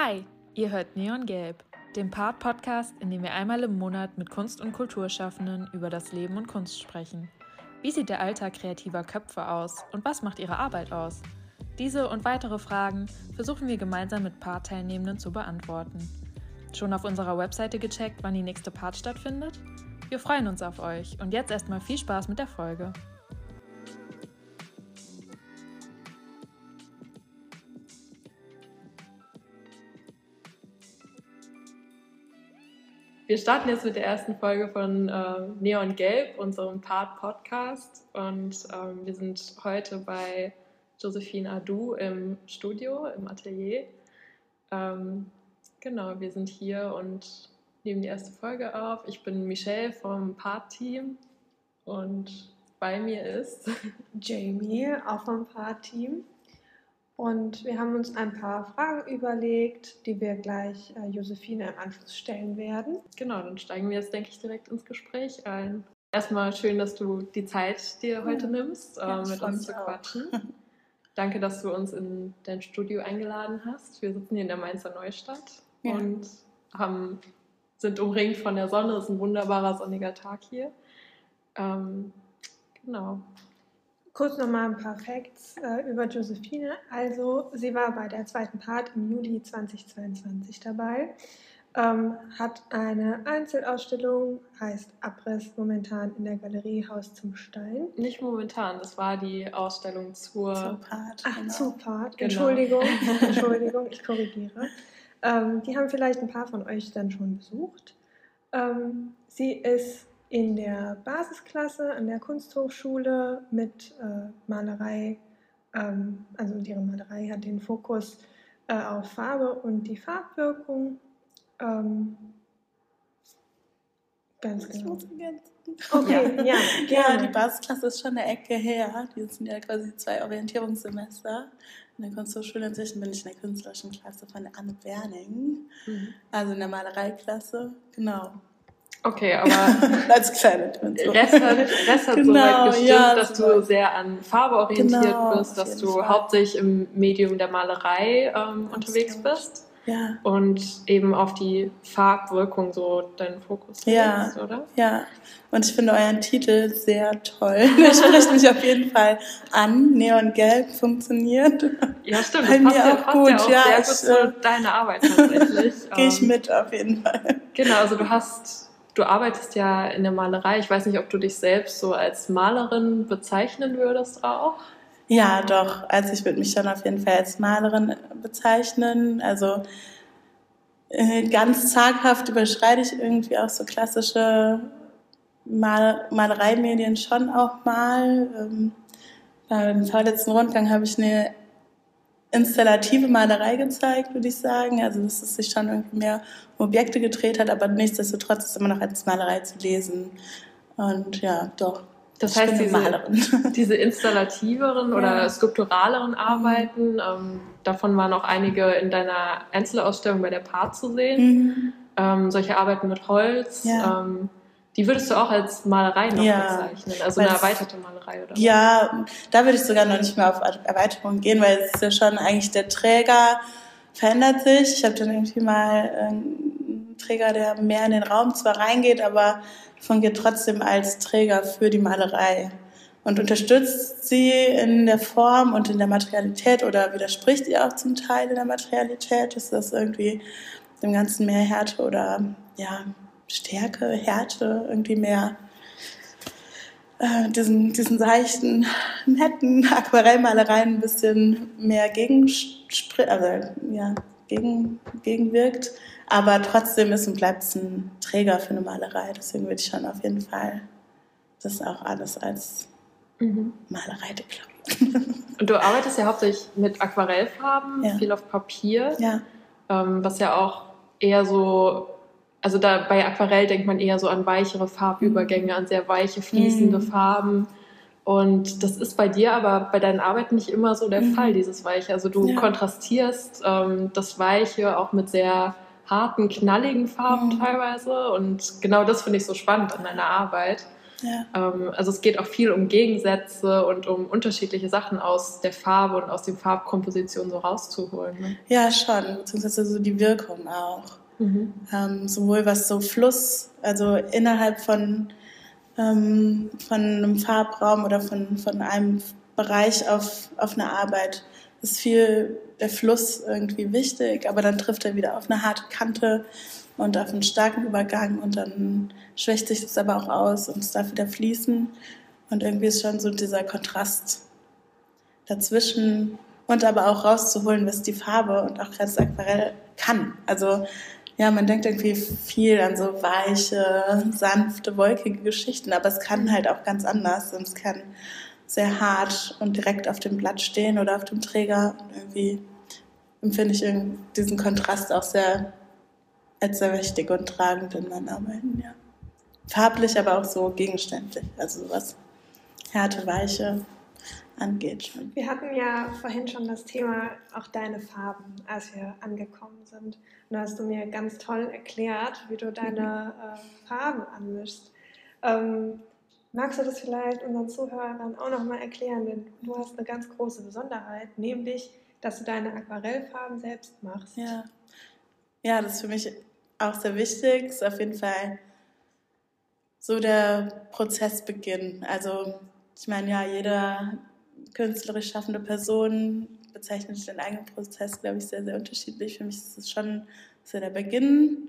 Hi, ihr hört Neon Gelb, den Part-Podcast, in dem wir einmal im Monat mit Kunst- und Kulturschaffenden über das Leben und Kunst sprechen. Wie sieht der Alltag kreativer Köpfe aus und was macht ihre Arbeit aus? Diese und weitere Fragen versuchen wir gemeinsam mit Part-Teilnehmenden zu beantworten. Schon auf unserer Webseite gecheckt, wann die nächste Part stattfindet? Wir freuen uns auf euch und jetzt erstmal viel Spaß mit der Folge. Wir starten jetzt mit der ersten Folge von äh, Neon Gelb, unserem Part-Podcast. Und ähm, wir sind heute bei Josephine Adu im Studio, im Atelier. Ähm, genau, wir sind hier und nehmen die erste Folge auf. Ich bin Michelle vom Part-Team und bei mir ist Jamie, auch vom Part-Team. Und wir haben uns ein paar Fragen überlegt, die wir gleich äh, Josephine im Anschluss stellen werden. Genau, dann steigen wir jetzt, denke ich, direkt ins Gespräch ein. Erstmal schön, dass du die Zeit dir heute ja. nimmst, äh, ja, mit uns zu quatschen. Danke, dass du uns in dein Studio eingeladen hast. Wir sitzen hier in der Mainzer Neustadt ja. und haben, sind umringt von der Sonne. Es ist ein wunderbarer sonniger Tag hier. Ähm, genau. Kurz nochmal ein paar Facts äh, über Josephine. Also, sie war bei der zweiten Part im Juli 2022 dabei, ähm, hat eine Einzelausstellung, heißt Abriss, momentan in der Galerie Haus zum Stein. Nicht momentan, das war die Ausstellung zur, zur Part. Ach, genau. zur Part. Genau. Entschuldigung, Entschuldigung, ich korrigiere. Ähm, die haben vielleicht ein paar von euch dann schon besucht. Ähm, sie ist in der Basisklasse an der Kunsthochschule mit äh, Malerei, ähm, also ihre Malerei hat den Fokus äh, auf Farbe und die Farbwirkung. Ähm, ganz genau. Okay, ja, ja, ja, die Basisklasse ist schon eine Ecke her. Die sind ja quasi zwei Orientierungssemester. In der Kunsthochschule inzwischen bin ich in der künstlerischen Klasse von Anne Berning, mhm. also in der Malereiklasse. Genau. Okay, aber als kleine so. Rest hat, Rest hat genau, soweit gestimmt, ja, dass du sehr an Farbe orientiert genau, bist, dass du Fall. hauptsächlich im Medium der Malerei ähm, unterwegs bist. Ja. Und eben auf die Farbwirkung so deinen Fokus ja. legst, oder? Ja. Und ich finde euren Titel sehr toll. Der spricht mich auf jeden Fall an. Neongelb funktioniert. Ja, stimmt. Bei das passt mir ja, auch gut. Ja, auch ja, sehr ich, gut zu äh, deiner Arbeit tatsächlich. Gehe ich ähm, mit auf jeden Fall. Genau, also du hast du arbeitest ja in der Malerei. Ich weiß nicht, ob du dich selbst so als Malerin bezeichnen würdest auch. Ja, doch. Also ich würde mich schon auf jeden Fall als Malerin bezeichnen. Also äh, ganz zaghaft überschreite ich irgendwie auch so klassische Mal Malereimedien schon auch mal. Ähm, beim vorletzten Rundgang habe ich eine installative Malerei gezeigt, würde ich sagen. Also dass es sich schon irgendwie mehr um Objekte gedreht hat, aber nichtsdestotrotz ist immer noch als Malerei zu lesen. Und ja, doch. Das heißt, diese, diese installativeren ja. oder skulpturaleren Arbeiten, mhm. ähm, davon waren auch einige in deiner Einzelausstellung bei der Part zu sehen. Mhm. Ähm, solche Arbeiten mit Holz. Ja. Ähm, die würdest du auch als Malerei noch ja, bezeichnen, also eine erweiterte Malerei, oder? Ja, da würde ich sogar noch nicht mehr auf Erweiterung gehen, weil es ist ja schon eigentlich der Träger verändert sich. Ich habe dann irgendwie mal einen Träger, der mehr in den Raum zwar reingeht, aber fungiert trotzdem als Träger für die Malerei und unterstützt sie in der Form und in der Materialität oder widerspricht ihr auch zum Teil in der Materialität, dass das irgendwie dem Ganzen mehr Härte oder ja, Stärke, Härte, irgendwie mehr äh, diesen, diesen seichten, netten Aquarellmalereien ein bisschen mehr gegen, also, ja, gegen, gegenwirkt. Aber trotzdem ist und bleibt es ein Träger für eine Malerei. Deswegen würde ich schon auf jeden Fall das auch alles als mhm. Malerei deklarieren. Und du arbeitest ja hauptsächlich mit Aquarellfarben, ja. viel auf Papier, ja. Ähm, was ja auch eher so also da bei Aquarell denkt man eher so an weichere Farbübergänge, an sehr weiche, fließende mhm. Farben. Und das ist bei dir aber bei deinen Arbeiten nicht immer so der mhm. Fall, dieses Weiche. Also du ja. kontrastierst ähm, das Weiche auch mit sehr harten, knalligen Farben mhm. teilweise. Und genau das finde ich so spannend an deiner Arbeit. Ja. Ähm, also es geht auch viel um Gegensätze und um unterschiedliche Sachen aus der Farbe und aus den Farbkompositionen so rauszuholen. Ne? Ja, schon, beziehungsweise so die Wirkung auch. Mhm. Ähm, sowohl was so Fluss, also innerhalb von, ähm, von einem Farbraum oder von, von einem Bereich auf, auf eine Arbeit ist viel der Fluss irgendwie wichtig, aber dann trifft er wieder auf eine harte Kante und auf einen starken Übergang und dann schwächt sich das aber auch aus und es darf wieder fließen. Und irgendwie ist schon so dieser Kontrast dazwischen und aber auch rauszuholen, was die Farbe und auch das Aquarell kann. Also ja, man denkt irgendwie viel an so weiche, sanfte, wolkige Geschichten, aber es kann halt auch ganz anders und es kann sehr hart und direkt auf dem Blatt stehen oder auf dem Träger. Und irgendwie empfinde ich diesen Kontrast auch sehr als sehr wichtig und tragend in meinen Arbeiten, ja. Farblich, aber auch so gegenständlich, also was Härte, Weiche angeht. Schon. Wir hatten ja vorhin schon das Thema auch deine Farben, als wir angekommen sind. Und da hast du mir ganz toll erklärt, wie du deine äh, Farben anmischst. Ähm, magst du das vielleicht unseren Zuhörern auch nochmal erklären? Denn du hast eine ganz große Besonderheit, nämlich, dass du deine Aquarellfarben selbst machst. Ja, ja das ist für mich auch sehr wichtig. Ist auf jeden Fall so der Prozessbeginn. Also ich meine, ja, jede künstlerisch schaffende Person bezeichnet den eigenen Prozess, glaube ich, sehr, sehr unterschiedlich. Für mich ist es schon so der Beginn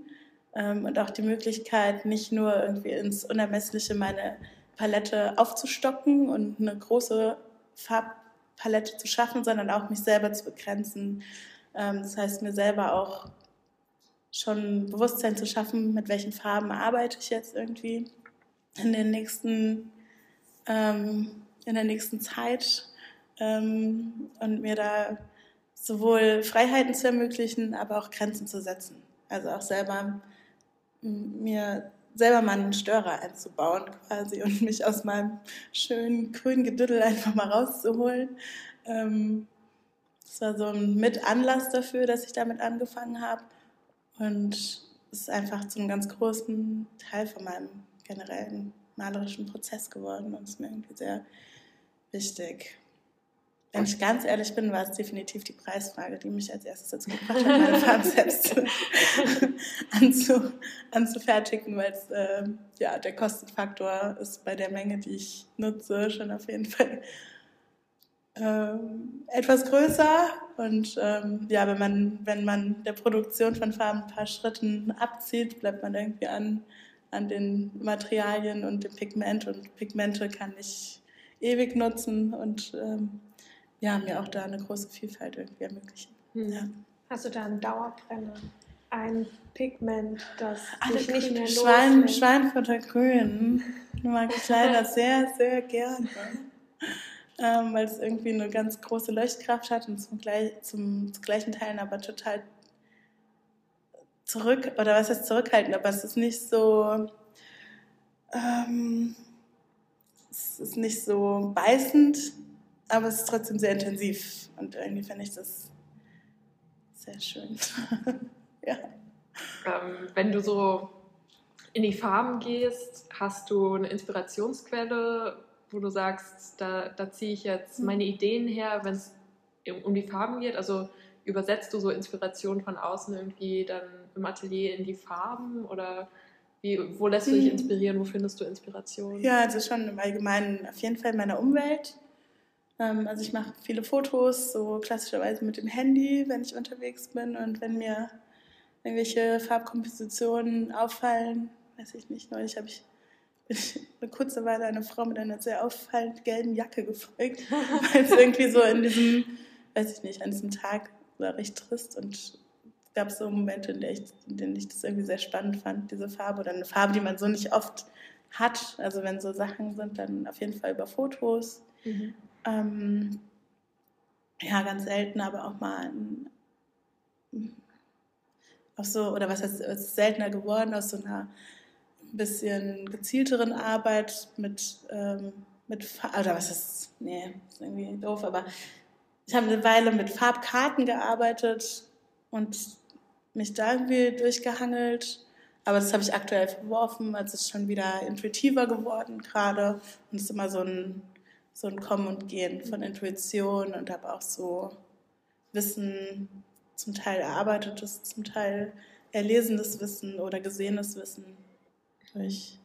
ähm, und auch die Möglichkeit, nicht nur irgendwie ins Unermessliche meine Palette aufzustocken und eine große Farbpalette zu schaffen, sondern auch mich selber zu begrenzen. Ähm, das heißt, mir selber auch schon Bewusstsein zu schaffen, mit welchen Farben arbeite ich jetzt irgendwie in den nächsten, ähm, in der nächsten Zeit ähm, und mir da sowohl Freiheiten zu ermöglichen, aber auch Grenzen zu setzen. Also auch selber mir selber mal einen Störer einzubauen quasi und mich aus meinem schönen grünen Gedüdel einfach mal rauszuholen. Ähm, das war so ein Mitanlass dafür, dass ich damit angefangen habe. Und es ist einfach zu einem ganz großen Teil von meinem generellen malerischen Prozess geworden und ist mir irgendwie sehr wichtig. Wenn ich ganz ehrlich bin, war es definitiv die Preisfrage, die mich als erstes dazu gebracht hat, meine Farben selbst anzu, anzufertigen, weil es äh, ja, der Kostenfaktor ist bei der Menge, die ich nutze, schon auf jeden Fall ähm, etwas größer. Und ähm, ja, wenn man, wenn man der Produktion von Farben ein paar Schritten abzieht, bleibt man irgendwie an, an den Materialien und dem Pigment. Und Pigmente kann ich ewig nutzen und ähm, ja, mir auch da eine große Vielfalt irgendwie ermöglichen. Hm. Ja. Hast du da einen Dauerbrenner? Ein Pigment, das Ach, dich nicht mehr Schwein, Schweinfutter Grün mag ich leider sehr, sehr gerne ähm, weil es irgendwie eine ganz große Leuchtkraft hat und zum, zum, zu gleichen Teilen aber total zurück, oder was heißt zurückhaltend, aber es ist nicht so, ähm, es ist nicht so beißend, aber es ist trotzdem sehr intensiv und irgendwie finde ich das sehr schön. ja. Ähm, wenn du so in die Farben gehst, hast du eine Inspirationsquelle, wo du sagst, da, da ziehe ich jetzt mhm. meine Ideen her, wenn es um die Farben geht? Also übersetzt du so Inspiration von außen irgendwie dann im Atelier in die Farben oder wie, wo lässt du dich mhm. inspirieren? Wo findest du Inspiration? Ja, also schon im Allgemeinen auf jeden Fall in meiner Umwelt. Ähm, also ich mache viele Fotos, so klassischerweise mit dem Handy, wenn ich unterwegs bin und wenn mir irgendwelche Farbkompositionen auffallen, weiß ich nicht, neulich habe ich eine kurze Weile eine Frau mit einer sehr auffallend gelben Jacke gefolgt, weil es irgendwie so in diesem, weiß ich nicht, an diesem Tag war recht trist und es gab so Momente, in, ich, in denen ich das irgendwie sehr spannend fand, diese Farbe oder eine Farbe, die man so nicht oft hat. Also wenn so Sachen sind, dann auf jeden Fall über Fotos. Mhm. Ähm, ja, ganz selten, aber auch mal ein, auch so, oder was heißt, ist seltener geworden aus so einer ein bisschen gezielteren Arbeit mit, ähm, mit oder was ist, nee, ist irgendwie doof, aber ich habe eine Weile mit Farbkarten gearbeitet und mich da irgendwie durchgehangelt. Aber das habe ich aktuell verworfen, als es schon wieder intuitiver geworden gerade. Und es ist immer so ein, so ein Kommen und Gehen von Intuition und habe auch so Wissen, zum Teil erarbeitetes, zum Teil erlesenes Wissen oder gesehenes Wissen durch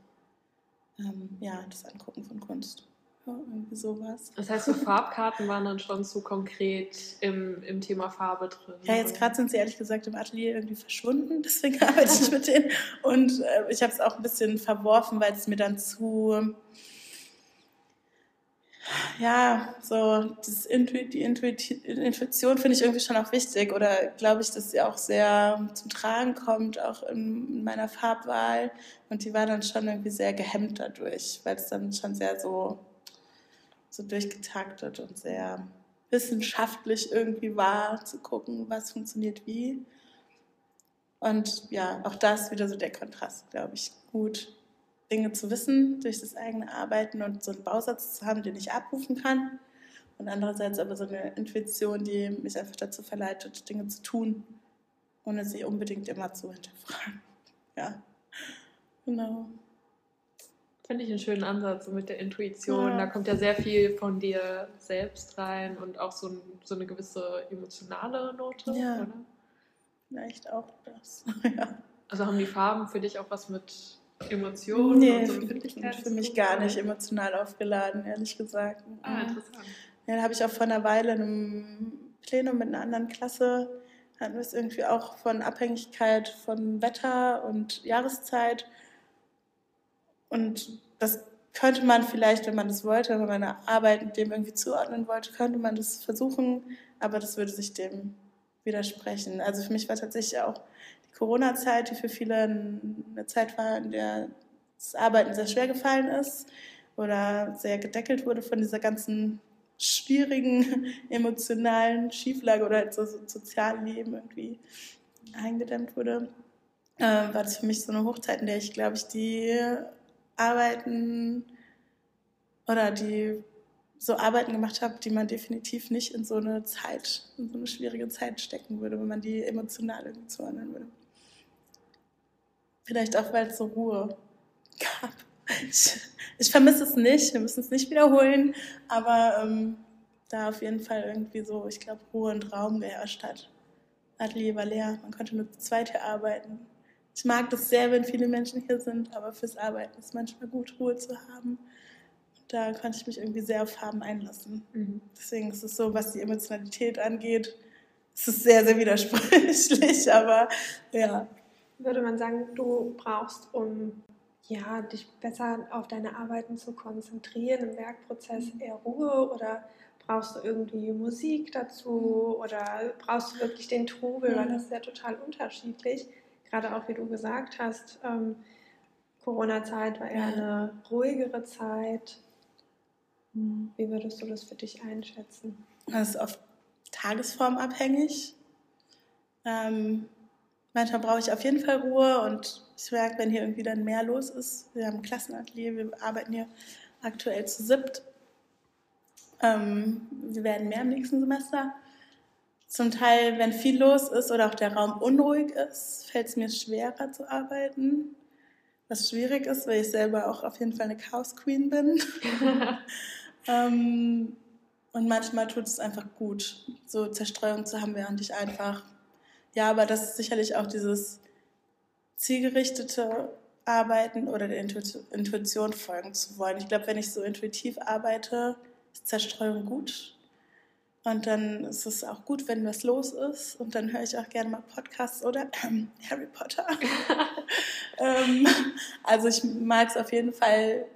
ähm, ja, das Angucken von Kunst. Ja, irgendwie sowas. Das heißt, so Farbkarten waren dann schon so konkret im, im Thema Farbe drin. Ja, jetzt gerade sind sie ehrlich gesagt im Atelier irgendwie verschwunden, deswegen arbeite ich mit denen. Und äh, ich habe es auch ein bisschen verworfen, weil es mir dann zu ja, so das Intu die Intuition finde ich irgendwie schon auch wichtig oder glaube ich, dass sie auch sehr zum Tragen kommt, auch in meiner Farbwahl. Und die war dann schon irgendwie sehr gehemmt dadurch, weil es dann schon sehr so, so durchgetaktet und sehr wissenschaftlich irgendwie war, zu gucken, was funktioniert wie. Und ja, auch das wieder so der Kontrast, glaube ich, gut Dinge zu wissen durch das eigene Arbeiten und so einen Bausatz zu haben, den ich abrufen kann. Und andererseits aber so eine Intuition, die mich einfach dazu verleitet, Dinge zu tun, ohne sie unbedingt immer zu hinterfragen. Ja, genau. Finde ich einen schönen Ansatz mit der Intuition. Ja. Da kommt ja sehr viel von dir selbst rein und auch so, ein, so eine gewisse emotionale Note, ja. oder? Vielleicht auch das. ja. Also haben die Farben für dich auch was mit Emotionen nee, und so Befindlichkeit? für mich gar nicht emotional aufgeladen, ehrlich gesagt. Ah, interessant. Ja, da habe ich auch vor einer Weile in einem Plenum mit einer anderen Klasse, hatten wir es irgendwie auch von Abhängigkeit von Wetter und Jahreszeit. Und das könnte man vielleicht, wenn man das wollte, wenn man eine Arbeit dem irgendwie zuordnen wollte, könnte man das versuchen, aber das würde sich dem widersprechen. Also für mich war tatsächlich auch Corona-Zeit, die für viele eine Zeit war, in der das Arbeiten sehr schwer gefallen ist oder sehr gedeckelt wurde von dieser ganzen schwierigen emotionalen Schieflage oder halt so, so sozialen Leben irgendwie eingedämmt wurde, äh, war das für mich so eine Hochzeit, in der ich, glaube ich, die Arbeiten oder die so Arbeiten gemacht habe, die man definitiv nicht in so eine Zeit, in so eine schwierige Zeit stecken würde, wenn man die emotional irgendwie zuordnen würde. Vielleicht auch, weil es so Ruhe gab. Ich, ich vermisse es nicht, wir müssen es nicht wiederholen, aber ähm, da auf jeden Fall irgendwie so, ich glaube, Ruhe und Raum geherrscht hat. Atelier war leer, man konnte nur zu zweit hier arbeiten. Ich mag das sehr, wenn viele Menschen hier sind, aber fürs Arbeiten ist manchmal gut, Ruhe zu haben. Da konnte ich mich irgendwie sehr auf Farben einlassen. Mhm. Deswegen ist es so, was die Emotionalität angeht, es ist sehr, sehr widersprüchlich, aber ja, würde man sagen, du brauchst, um ja, dich besser auf deine Arbeiten zu konzentrieren im Werkprozess mhm. eher Ruhe oder brauchst du irgendwie Musik dazu oder brauchst du wirklich den Trubel, weil das ist ja total unterschiedlich. Gerade auch wie du gesagt hast, ähm, Corona-Zeit war eher eine ruhigere Zeit. Mhm. Wie würdest du das für dich einschätzen? Das ist oft tagesformabhängig. Ähm, Manchmal brauche ich auf jeden Fall Ruhe und ich merke, wenn hier irgendwie dann mehr los ist. Wir haben ein Klassenatelier, wir arbeiten hier aktuell zu siebt. Ähm, wir werden mehr im nächsten Semester. Zum Teil, wenn viel los ist oder auch der Raum unruhig ist, fällt es mir schwerer zu arbeiten. Was schwierig ist, weil ich selber auch auf jeden Fall eine Chaos Queen bin. ähm, und manchmal tut es einfach gut, so Zerstreuung zu haben, während ich einfach ja, aber das ist sicherlich auch dieses zielgerichtete Arbeiten oder der Intuition folgen zu wollen. Ich glaube, wenn ich so intuitiv arbeite, ist Zerstreuung gut. Und dann ist es auch gut, wenn was los ist. Und dann höre ich auch gerne mal Podcasts oder ähm, Harry Potter. ähm, also ich mag es auf jeden Fall,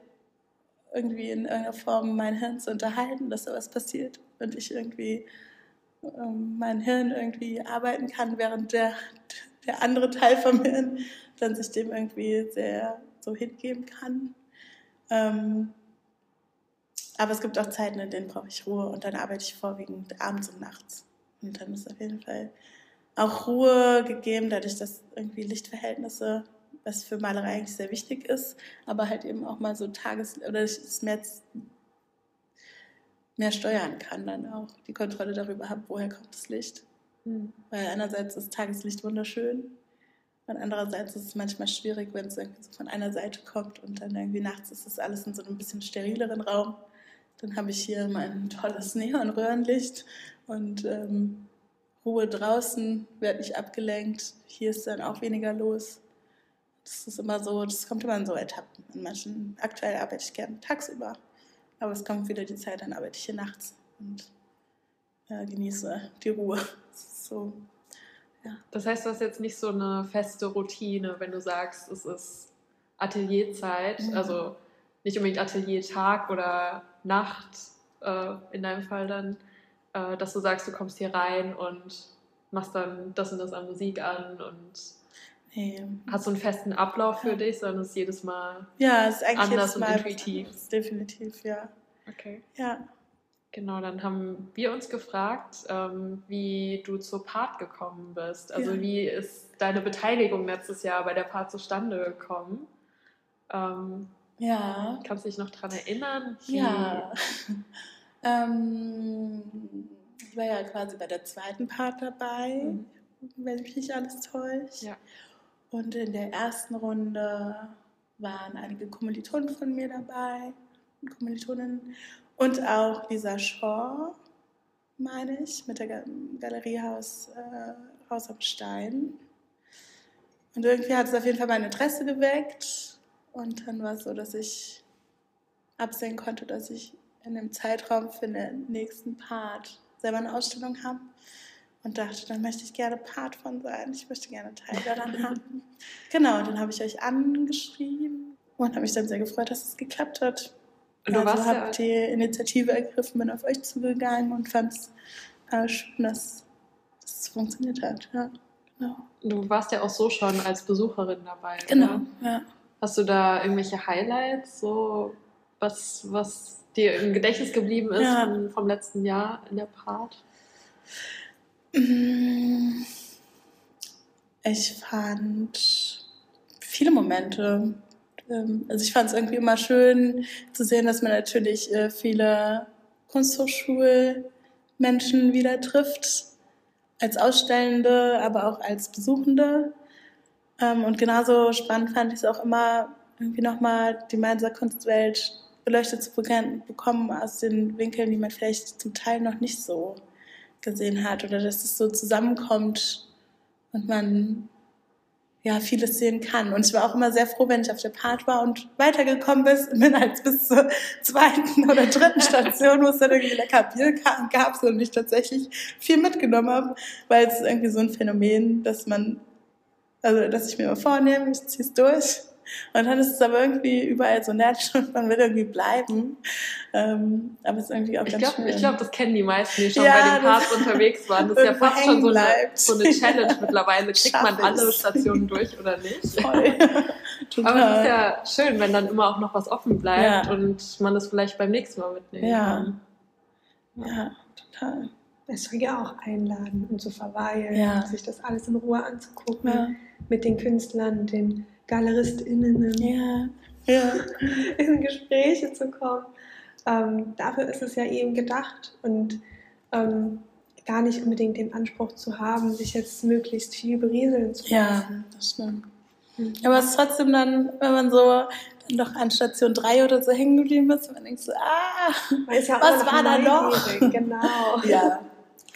irgendwie in irgendeiner Form mein Hirn zu unterhalten, dass da was passiert und ich irgendwie ähm, mein Hirn irgendwie arbeiten kann, während der, der andere Teil vom Hirn dann sich dem irgendwie sehr so hingeben kann. Ähm, aber es gibt auch Zeiten, in denen brauche ich Ruhe und dann arbeite ich vorwiegend abends und nachts. Und dann ist auf jeden Fall auch Ruhe gegeben, dadurch, dass irgendwie Lichtverhältnisse, was für Malerei eigentlich sehr wichtig ist, aber halt eben auch mal so Tages- oder es mehr mehr steuern kann, dann auch die Kontrolle darüber habe, woher kommt das Licht. Mhm. Weil einerseits ist Tageslicht wunderschön Und andererseits ist es manchmal schwierig, wenn es irgendwie so von einer Seite kommt und dann irgendwie nachts ist es alles in so einem bisschen sterileren Raum. Dann habe ich hier mein tolles Neonröhrenlicht und ähm, Ruhe draußen, werde nicht abgelenkt. Hier ist dann auch weniger los. Das ist immer so, das kommt immer in so Etappen. In manchen, aktuell arbeite ich gerne tagsüber, aber es kommt wieder die Zeit, dann arbeite ich hier nachts und äh, genieße die Ruhe. So, ja. Das heißt, du hast jetzt nicht so eine feste Routine, wenn du sagst, es ist Atelierzeit, mhm. also nicht unbedingt Ateliertag oder Nacht äh, in deinem Fall dann, äh, dass du sagst, du kommst hier rein und machst dann das und das an Musik an und nee. hast so einen festen Ablauf für dich, sondern es ist jedes Mal ja, ist eigentlich anders und intuitiv. Definitiv, ja. Okay. Ja. Genau, dann haben wir uns gefragt, ähm, wie du zur Part gekommen bist. Also ja. wie ist deine Beteiligung letztes Jahr bei der Part zustande gekommen? Ähm, ja. Kannst du dich noch daran erinnern? Ja. ähm, ich war ja quasi bei der zweiten Part dabei, mhm. wenn mich nicht alles täuscht. Ja. Und in der ersten Runde waren einige Kommilitonen von mir dabei und Kommilitoninnen. Und auch Lisa Shaw, meine ich, mit der Galeriehaus äh, Haus am Stein. Und irgendwie hat es auf jeden Fall mein Interesse geweckt. Und dann war es so, dass ich absehen konnte, dass ich in dem Zeitraum für den nächsten Part selber eine Ausstellung habe. Und dachte, dann möchte ich gerne Part von sein. Ich möchte gerne Teil daran haben. Genau, dann habe ich euch angeschrieben und habe mich dann sehr gefreut, dass es geklappt hat. Und du also habe ja die Initiative ergriffen, bin auf euch zugegangen und fand es äh, schön, dass es funktioniert hat. Ja, genau. Du warst ja auch so schon als Besucherin dabei. Genau, oder? ja. Hast du da irgendwelche Highlights, so was, was dir im Gedächtnis geblieben ist ja. vom, vom, letzten Jahr in der Part? Mm, ich fand viele Momente. Ähm, also ich fand es irgendwie immer schön zu sehen, dass man natürlich äh, viele Kunsthochschulmenschen wieder trifft, als Ausstellende, aber auch als Besuchende. Ähm, und genauso spannend fand ich es auch immer, irgendwie nochmal die Mainzer Kunstwelt beleuchtet zu bekommen aus den Winkeln, die man vielleicht zum Teil noch nicht so gesehen hat oder dass es so zusammenkommt und man ja vieles sehen kann. Und ich war auch immer sehr froh, wenn ich auf der Part war und weitergekommen bin, als bis zur zweiten oder dritten Station, wo es dann irgendwie lecker Bier gab und ich tatsächlich viel mitgenommen habe, weil es irgendwie so ein Phänomen, dass man also, dass ich mir immer vornehme, ich ziehe es durch. Und dann ist es aber irgendwie überall so nett und man will irgendwie bleiben. Ähm, aber es ist irgendwie auch ich ganz glaub, schön. Ich glaube, das kennen die meisten, die schon ja, bei den Parks unterwegs waren. Das ist ja fast schon so eine, so eine, Challenge mittlerweile. Kriegt man alle Stationen durch oder nicht? Voll. aber es ist ja schön, wenn dann immer auch noch was offen bleibt ja. und man das vielleicht beim nächsten Mal mitnehmen ja. kann. Ja, total. Es soll ja auch einladen und zu verweilen, ja. sich das alles in Ruhe anzugucken, ja. mit den Künstlern, den GaleristInnen ja. Ja. in Gespräche zu kommen. Ähm, dafür ist es ja eben gedacht und ähm, gar nicht unbedingt den Anspruch zu haben, sich jetzt möglichst viel berieseln zu lassen. Ja, das stimmt. Mhm. Aber es ist trotzdem dann, wenn man so dann doch an Station 3 oder so hängen geblieben ist, man denkt so, ah, ja was war da noch? Genau. ja,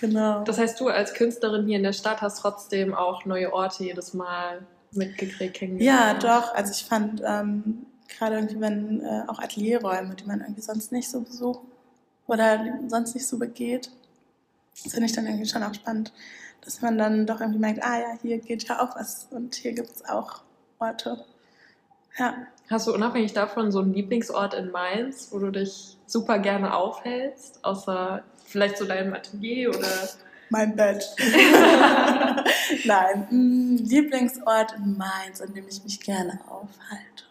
Genau. Das heißt, du als Künstlerin hier in der Stadt hast trotzdem auch neue Orte jedes Mal mitgekriegt, kennengelernt. Ja, doch. Also ich fand ähm, gerade irgendwie, wenn äh, auch Atelierräume, die man irgendwie sonst nicht so besucht oder sonst nicht so begeht, das finde ich dann irgendwie schon auch spannend, dass man dann doch irgendwie merkt, ah ja, hier geht ja auch was und hier gibt es auch Orte. Ja. Hast du unabhängig davon so einen Lieblingsort in Mainz, wo du dich super gerne aufhältst, außer vielleicht so deinem Atelier oder? Mein Bett. Nein, mm, Lieblingsort in Mainz, an dem ich mich gerne aufhalte.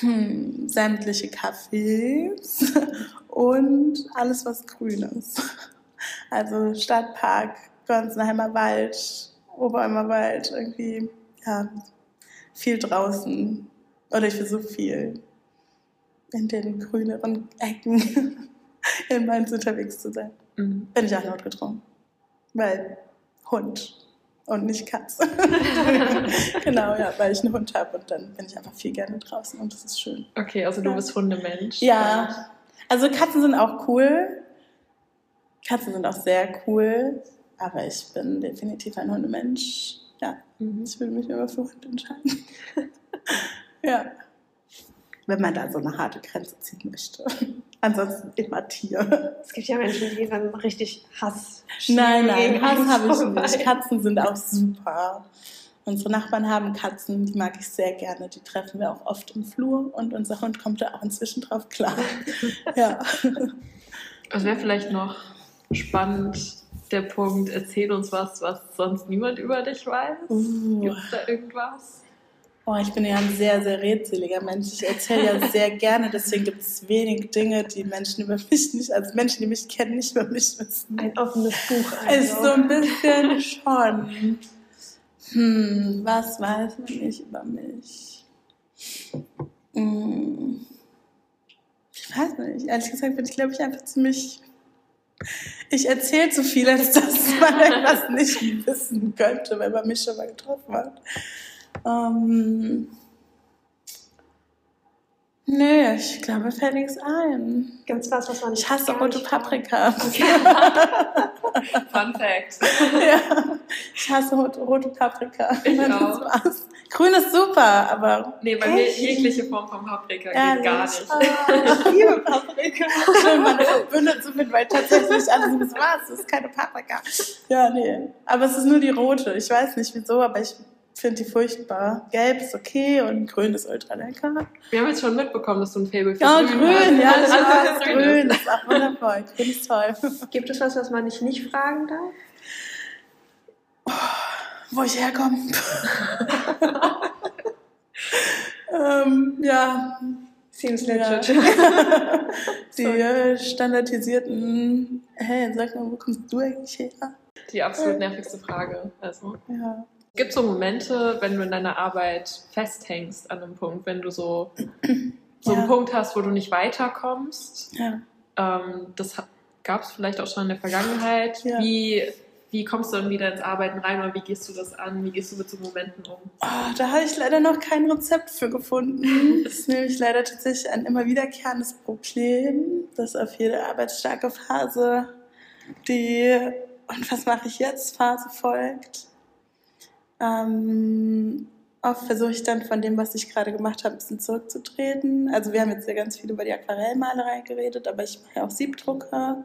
Hm, sämtliche Cafés und alles, was grün ist. Also Stadtpark, Gonsenheimer Wald, Oberäumer Wald, irgendwie, ja, viel draußen. Oder ich versuche viel in den grüneren Ecken in Mainz unterwegs zu sein. Mhm. Bin ich auch notgedrungen. Weil Hund. und nicht Katze. genau, ja, weil ich einen Hund habe und dann bin ich einfach viel gerne draußen und das ist schön. Okay, also du ja. bist Hundemensch. Ja, also Katzen sind auch cool. Katzen sind auch sehr cool, aber ich bin definitiv ein Hundemensch. Ja, mhm. ich will mich immer für Hunde entscheiden. ja. Wenn man da so eine harte Grenze ziehen möchte. Ansonsten immer Tier. Es gibt ja Menschen, die dann richtig Hass Nein, nein, Hass habe ich nicht. Katzen sind auch super. Unsere Nachbarn haben Katzen, die mag ich sehr gerne. Die treffen wir auch oft im Flur und unser Hund kommt da auch inzwischen drauf klar. ja. Es wäre vielleicht noch spannend, der Punkt, erzähl uns was, was sonst niemand über dich weiß. Uh. Gibt es da irgendwas? Oh, ich bin ja ein sehr, sehr rätseliger Mensch. Ich erzähle ja sehr gerne, deswegen gibt es wenig Dinge, die Menschen über mich nicht, also Menschen, die mich kennen, nicht über mich wissen. Ein offenes Buch. Also. Ist so ein bisschen schon. Hm, was weiß man nicht über mich? Hm. Ich weiß nicht. Ehrlich gesagt bin ich, glaube ich, einfach ziemlich. Ich erzähle zu viel, als dass man etwas nicht wissen könnte, wenn man mich schon mal getroffen hat. Ähm, nee, ich glaube, fällt nichts ein. Ganz was, was man nicht Ich hasse rote Paprika. Fun Fact. ja, ich hasse rote Paprika. Ich auch. War's. Grün ist super, aber. Nee, bei mir jegliche Form von Paprika ja, geht gar nicht. Ah, ich liebe Paprika. Schön, meine Verbündete zu finden, weil tatsächlich alles ist was. Es ist keine Paprika. Ja, nee. Aber es ist nur die rote. Ich weiß nicht wieso, aber ich finde die furchtbar. Gelb ist okay und grün ist ultra lecker. Wir haben jetzt schon mitbekommen, dass du ein Faible für ja, grün, grün ja, das also, grün. grün ist auch wundervoll. Grün ist toll. Gibt es was, was man dich nicht fragen darf? Oh, wo ich herkomme. ähm, ja. Seems legit. Ja. die äh, standardisierten, hey, sag mal, wo kommst du eigentlich her? Die absolut nervigste Frage. Also. Ja. Gibt es so Momente, wenn du in deiner Arbeit festhängst an einem Punkt, wenn du so, so ja. einen Punkt hast, wo du nicht weiterkommst? Ja. Ähm, das gab es vielleicht auch schon in der Vergangenheit. Ja. Wie, wie kommst du dann wieder ins Arbeiten rein oder wie gehst du das an? Wie gehst du mit so Momenten um? Oh, da habe ich leider noch kein Rezept für gefunden. Das ist nämlich leider tatsächlich ein immer wiederkehrendes Problem, dass auf jede arbeitsstarke Phase die und was mache ich jetzt Phase folgt. Ähm, oft versuche ich dann von dem, was ich gerade gemacht habe, ein bisschen zurückzutreten. Also wir haben jetzt ja ganz viel über die Aquarellmalerei geredet, aber ich mache ja auch Siebdrucker.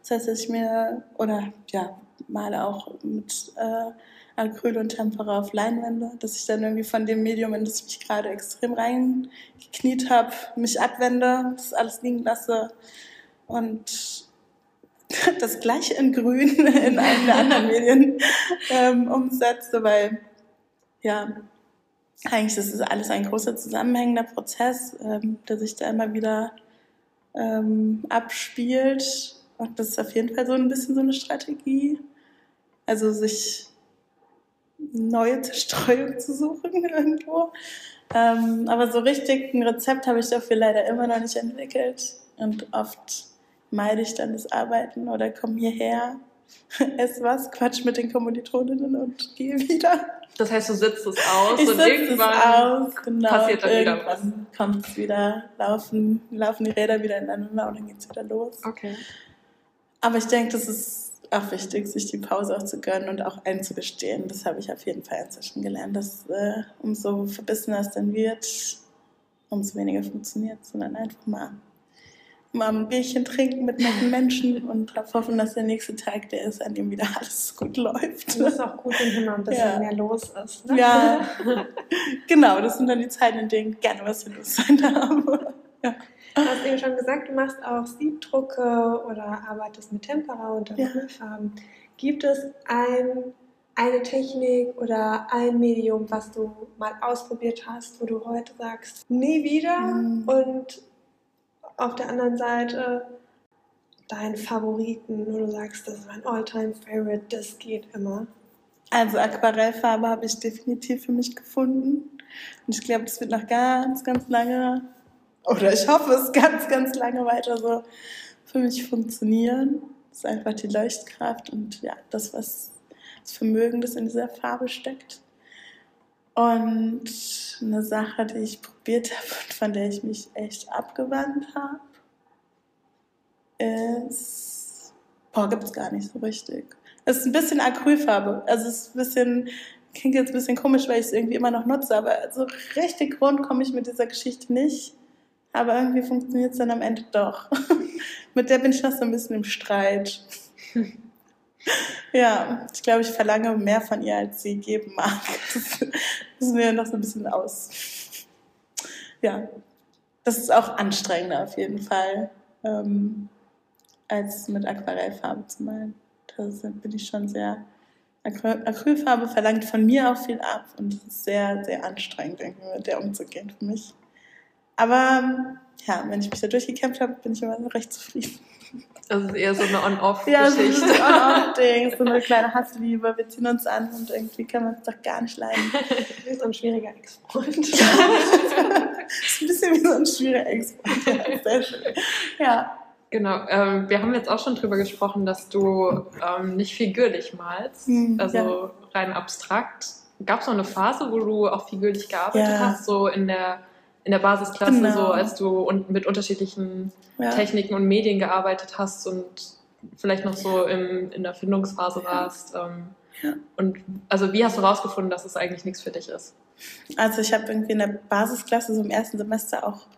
Das heißt, dass ich mir, oder ja, male auch mit äh, Acryl und Tempera auf Leinwände, dass ich dann irgendwie von dem Medium, in das ich mich gerade extrem reingekniet habe, mich abwende, das alles liegen lasse und das gleiche in Grün in einem der anderen Medien ähm, umsetze, weil ja, eigentlich ist es alles ein großer zusammenhängender Prozess, ähm, der sich da immer wieder ähm, abspielt. Und das ist auf jeden Fall so ein bisschen so eine Strategie. Also sich neue Zerstreuung zu suchen irgendwo. Ähm, aber so richtig ein Rezept habe ich dafür leider immer noch nicht entwickelt. Und oft meide ich dann das Arbeiten oder komme hierher, esse was, quatsch mit den Kommilitoninnen und gehe wieder. Das heißt, du sitzt es aus ich und irgendwann aus, genau, passiert dann wieder was. kommt es wieder, laufen, laufen die Räder wieder ineinander und dann geht es wieder los. Okay. Aber ich denke, das ist auch wichtig, sich die Pause auch zu gönnen und auch einzugestehen. Das habe ich auf jeden Fall inzwischen gelernt, dass äh, umso verbissener es dann wird, umso weniger funktioniert, sondern einfach mal mal ein Bierchen trinken mit netten Menschen und darauf hoffen, dass der nächste Tag der ist, an dem wieder alles gut läuft. Das ist auch gut, wenn immer ein bisschen ja. mehr los ist. Ne? Ja, genau. Das sind dann die Zeiten, in denen gerne was los sein darf. Ja. Du hast eben schon gesagt, du machst auch Siebdrucke oder arbeitest mit Tempera und Acrylfarben. Ja. Gibt es ein, eine Technik oder ein Medium, was du mal ausprobiert hast, wo du heute sagst, nie wieder mhm. und auf der anderen Seite deinen Favoriten, wo du sagst, das ist mein Alltime favorite das geht immer? Also Aquarellfarbe habe ich definitiv für mich gefunden. Und ich glaube, das wird noch ganz, ganz lange, oder ich hoffe es ganz, ganz lange weiter so für mich funktionieren. Das ist einfach die Leuchtkraft und ja, das, was, das Vermögen, das in dieser Farbe steckt. Und eine Sache, die ich probiert habe und von der ich mich echt abgewandt habe, ist, boah, gibt es gar nicht so richtig. Es ist ein bisschen Acrylfarbe. Also es ist ein bisschen, klingt jetzt ein bisschen komisch, weil ich es irgendwie immer noch nutze, aber so richtig rund komme ich mit dieser Geschichte nicht. Aber irgendwie funktioniert es dann am Ende doch. mit der bin ich noch so ein bisschen im Streit. ja, ich glaube, ich verlange mehr von ihr, als sie geben mag. Das ist mir noch so ein bisschen aus. Ja, das ist auch anstrengender auf jeden Fall, ähm, als mit Aquarellfarbe zu malen. Da bin ich schon sehr. Acrylfarbe verlangt von mir auch viel ab und es ist sehr, sehr anstrengend, irgendwie mit der umzugehen für mich. Aber ja, wenn ich mich da durchgekämpft habe, bin ich immer recht zufrieden. Also eher so eine On-Off-Geschichte. Ja, so ein On-Off-Ding, so eine kleine Hassliebe. Wir ziehen uns an und irgendwie kann man es doch gar nicht leiden. Wie so ein schwieriger Ex-Freund. ist ein bisschen wie so ein schwieriger Ex-Freund. Ja, sehr schön. Ja. Genau, ähm, wir haben jetzt auch schon drüber gesprochen, dass du ähm, nicht figürlich malst, hm, also ja. rein abstrakt. Gab es noch eine Phase, wo du auch figürlich gearbeitet ja. hast, so in der in der Basisklasse, genau. so als du und mit unterschiedlichen ja. Techniken und Medien gearbeitet hast und vielleicht noch so im, in der Findungsphase warst. Ähm, ja. Und also wie hast du herausgefunden, dass es eigentlich nichts für dich ist? Also ich habe irgendwie in der Basisklasse so im ersten Semester auch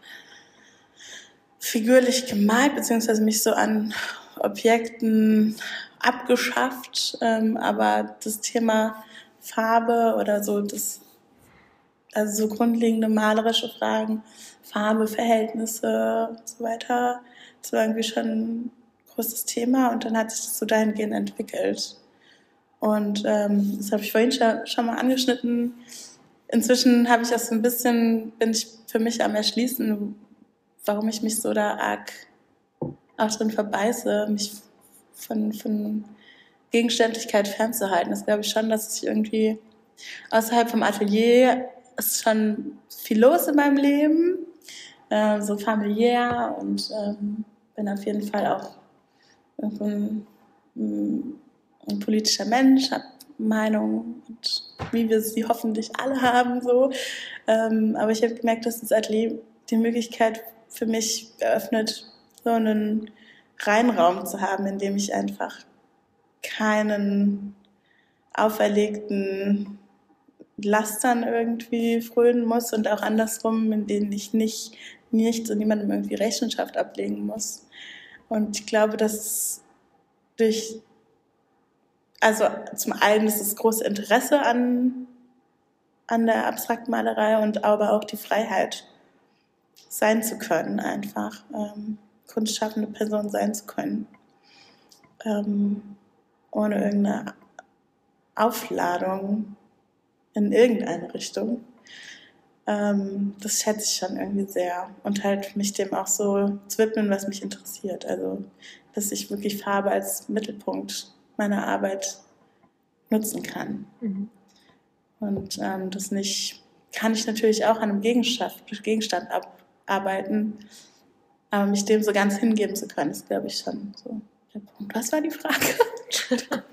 figürlich gemalt, beziehungsweise mich so an Objekten abgeschafft. Ähm, aber das Thema Farbe oder so, das also so grundlegende malerische Fragen, Farbe, Verhältnisse und so weiter. Das war irgendwie schon ein großes Thema und dann hat sich das so dahingehend entwickelt. Und ähm, das habe ich vorhin schon, schon mal angeschnitten. Inzwischen habe ich auch so ein bisschen, bin ich für mich am Erschließen, warum ich mich so da arg auch drin verbeiße, mich von, von Gegenständlichkeit fernzuhalten. Das glaube ich schon, dass ich irgendwie außerhalb vom Atelier ist schon viel los in meinem Leben, äh, so familiär und ähm, bin auf jeden Fall auch ein, ein politischer Mensch, habe Meinung und wie wir sie hoffentlich alle haben so. Ähm, aber ich habe gemerkt, dass das Atelier die Möglichkeit für mich eröffnet, so einen Reinraum zu haben, in dem ich einfach keinen auferlegten Lastern irgendwie frönen muss und auch andersrum, in denen ich nicht nichts und niemandem irgendwie Rechenschaft ablegen muss. Und ich glaube, dass durch, also zum einen ist das große Interesse an, an der Abstraktmalerei und aber auch die Freiheit, sein zu können, einfach ähm, kunstschaffende Person sein zu können, ähm, ohne irgendeine Aufladung in irgendeine Richtung. Ähm, das schätze ich schon irgendwie sehr. Und halt mich dem auch so zu widmen, was mich interessiert. Also, dass ich wirklich Farbe als Mittelpunkt meiner Arbeit nutzen kann. Mhm. Und ähm, das nicht, kann ich natürlich auch an einem Gegenstand, Gegenstand abarbeiten, aber mich dem so ganz hingeben zu können, ist, glaube ich, schon so der Punkt. Was war die Frage?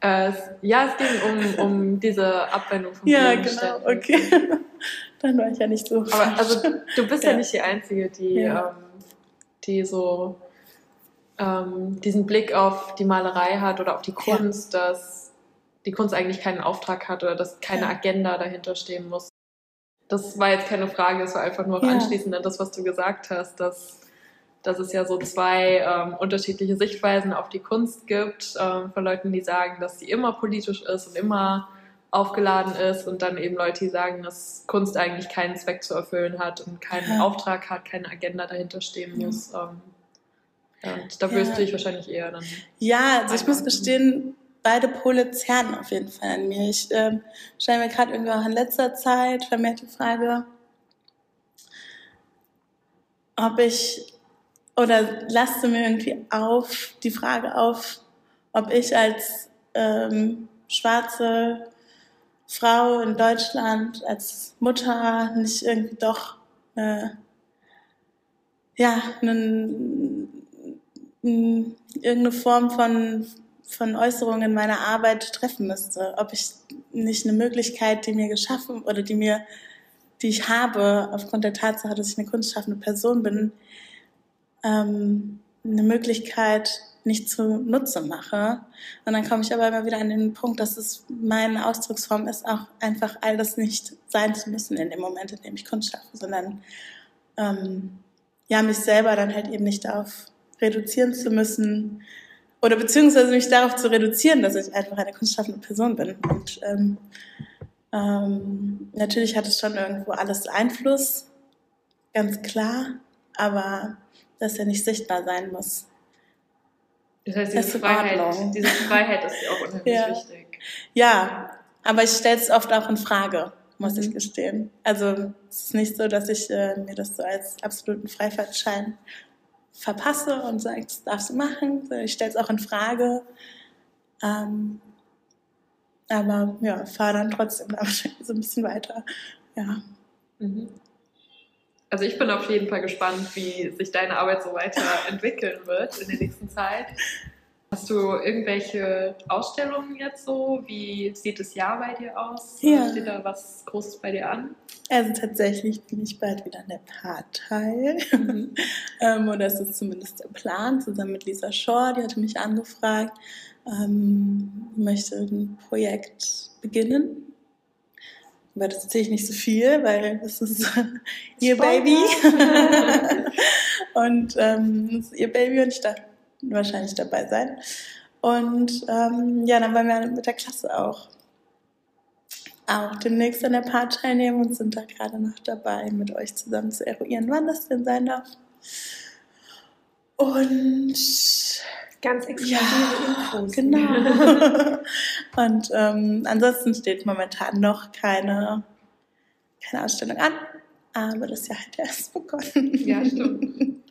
Äh, ja, es ging um, um diese Abwendung von Ja, genau, okay. Dann war ich ja nicht so. Aber also, du bist ja. ja nicht die Einzige, die, ja. ähm, die so ähm, diesen Blick auf die Malerei hat oder auf die Kunst, ja. dass die Kunst eigentlich keinen Auftrag hat oder dass keine Agenda dahinter stehen muss. Das war jetzt keine Frage, es war einfach nur anschließend an das, was du gesagt hast, dass dass es ja so zwei ähm, unterschiedliche Sichtweisen auf die Kunst gibt, ähm, von Leuten, die sagen, dass sie immer politisch ist und immer aufgeladen ist und dann eben Leute, die sagen, dass Kunst eigentlich keinen Zweck zu erfüllen hat und keinen ja. Auftrag hat, keine Agenda dahinter stehen muss. Ja. Ähm, und da wirst ja. du dich wahrscheinlich eher dann. Ja, also ich muss gestehen, beide Pole zerren auf jeden Fall an mir. Ich ähm, stelle mir gerade irgendwie auch in letzter Zeit vermehrt die Frage, ob ich oder lasste mir irgendwie auf die Frage auf, ob ich als ähm, schwarze Frau in Deutschland, als Mutter nicht irgendwie doch äh, ja, einen, irgendeine Form von von Äußerungen meiner Arbeit treffen müsste. Ob ich nicht eine Möglichkeit, die mir geschaffen oder die mir, die ich habe, aufgrund der Tatsache, dass ich eine kunstschaffende Person bin, ähm, eine Möglichkeit nicht zu Nutze mache. Und dann komme ich aber immer wieder an den Punkt, dass es meine Ausdrucksform ist, auch einfach all das nicht sein zu müssen in dem Moment, in dem ich Kunst schaffe, sondern ähm, ja, mich selber dann halt eben nicht darauf reduzieren zu müssen oder beziehungsweise mich darauf zu reduzieren, dass ich einfach eine kunstschaffende Person bin. Und ähm, ähm, natürlich hat es schon irgendwo alles Einfluss, ganz klar, aber dass er nicht sichtbar sein muss. Das heißt, diese, Freiheit, diese Freiheit ist ja auch unheimlich ja. wichtig. Ja, aber ich stelle es oft auch in Frage, muss mhm. ich gestehen. Also es ist nicht so, dass ich äh, mir das so als absoluten Freifahrtschein verpasse und sage, das darfst du machen. Ich stelle es auch in Frage. Ähm, aber ja, fahre dann trotzdem so ein bisschen weiter. Ja. Mhm. Also ich bin auf jeden Fall gespannt, wie sich deine Arbeit so weiterentwickeln wird in der nächsten Zeit. Hast du irgendwelche Ausstellungen jetzt so? Wie sieht das Jahr bei dir aus? Ja. Steht da was Großes bei dir an? Also tatsächlich bin ich bald wieder in der Partei. Mhm. ähm, oder es ist zumindest der Plan, zusammen mit Lisa Shaw, die hatte mich angefragt, ähm, möchte ein Projekt beginnen aber das erzähle ich nicht so viel, weil das ist ihr Baby. und ähm, das ist ihr Baby und ich darf wahrscheinlich dabei sein. Und ähm, ja, dann wollen wir mit der Klasse auch auch demnächst an der Part teilnehmen und sind da gerade noch dabei, mit euch zusammen zu eruieren, wann das denn sein darf. Und Ganz exklusive ja, Infos. Genau. und ähm, ansonsten steht momentan noch keine, keine Ausstellung an, aber das Jahr hat erst begonnen. Ja, stimmt.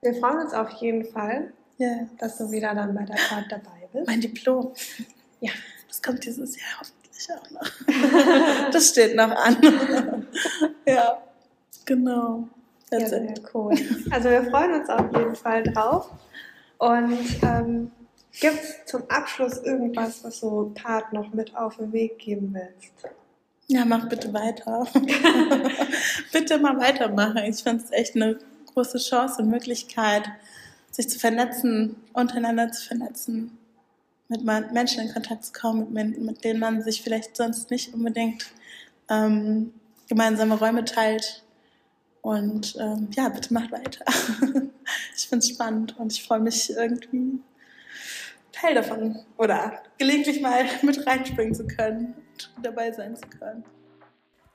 Wir freuen uns auf jeden Fall, ja. dass du wieder dann bei der Fahrt dabei bist. Mein Diplom. Ja. Das kommt dieses Jahr hoffentlich auch noch. das steht noch an. ja, genau. Ja, sehr cool. Also wir freuen uns auf jeden Fall drauf. Und ähm, gibt es zum Abschluss irgendwas, was so Part noch mit auf den Weg geben willst? Ja, mach bitte weiter. bitte mal weitermachen. Ich finde es echt eine große Chance und Möglichkeit, sich zu vernetzen, untereinander zu vernetzen, mit Menschen in Kontakt zu kommen, mit, mit denen man sich vielleicht sonst nicht unbedingt ähm, gemeinsame Räume teilt. Und ähm, ja, bitte macht weiter. ich finde es spannend und ich freue mich irgendwie Teil davon oder gelegentlich mal mit reinspringen zu können und dabei sein zu können.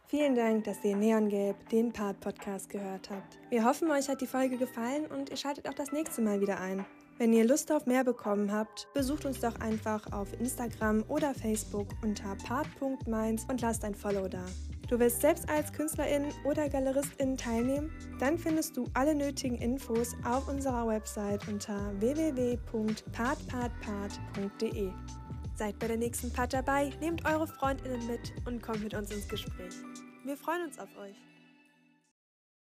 Vielen Dank, dass ihr Neongelb, den Part-Podcast gehört habt. Wir hoffen, euch hat die Folge gefallen und ihr schaltet auch das nächste Mal wieder ein. Wenn ihr Lust auf mehr bekommen habt, besucht uns doch einfach auf Instagram oder Facebook unter part.mainz und lasst ein Follow da. Du willst selbst als Künstlerin oder Galeristin teilnehmen? Dann findest du alle nötigen Infos auf unserer Website unter www.partpartpart.de. Seid bei der nächsten Part dabei, nehmt eure Freundinnen mit und kommt mit uns ins Gespräch. Wir freuen uns auf euch.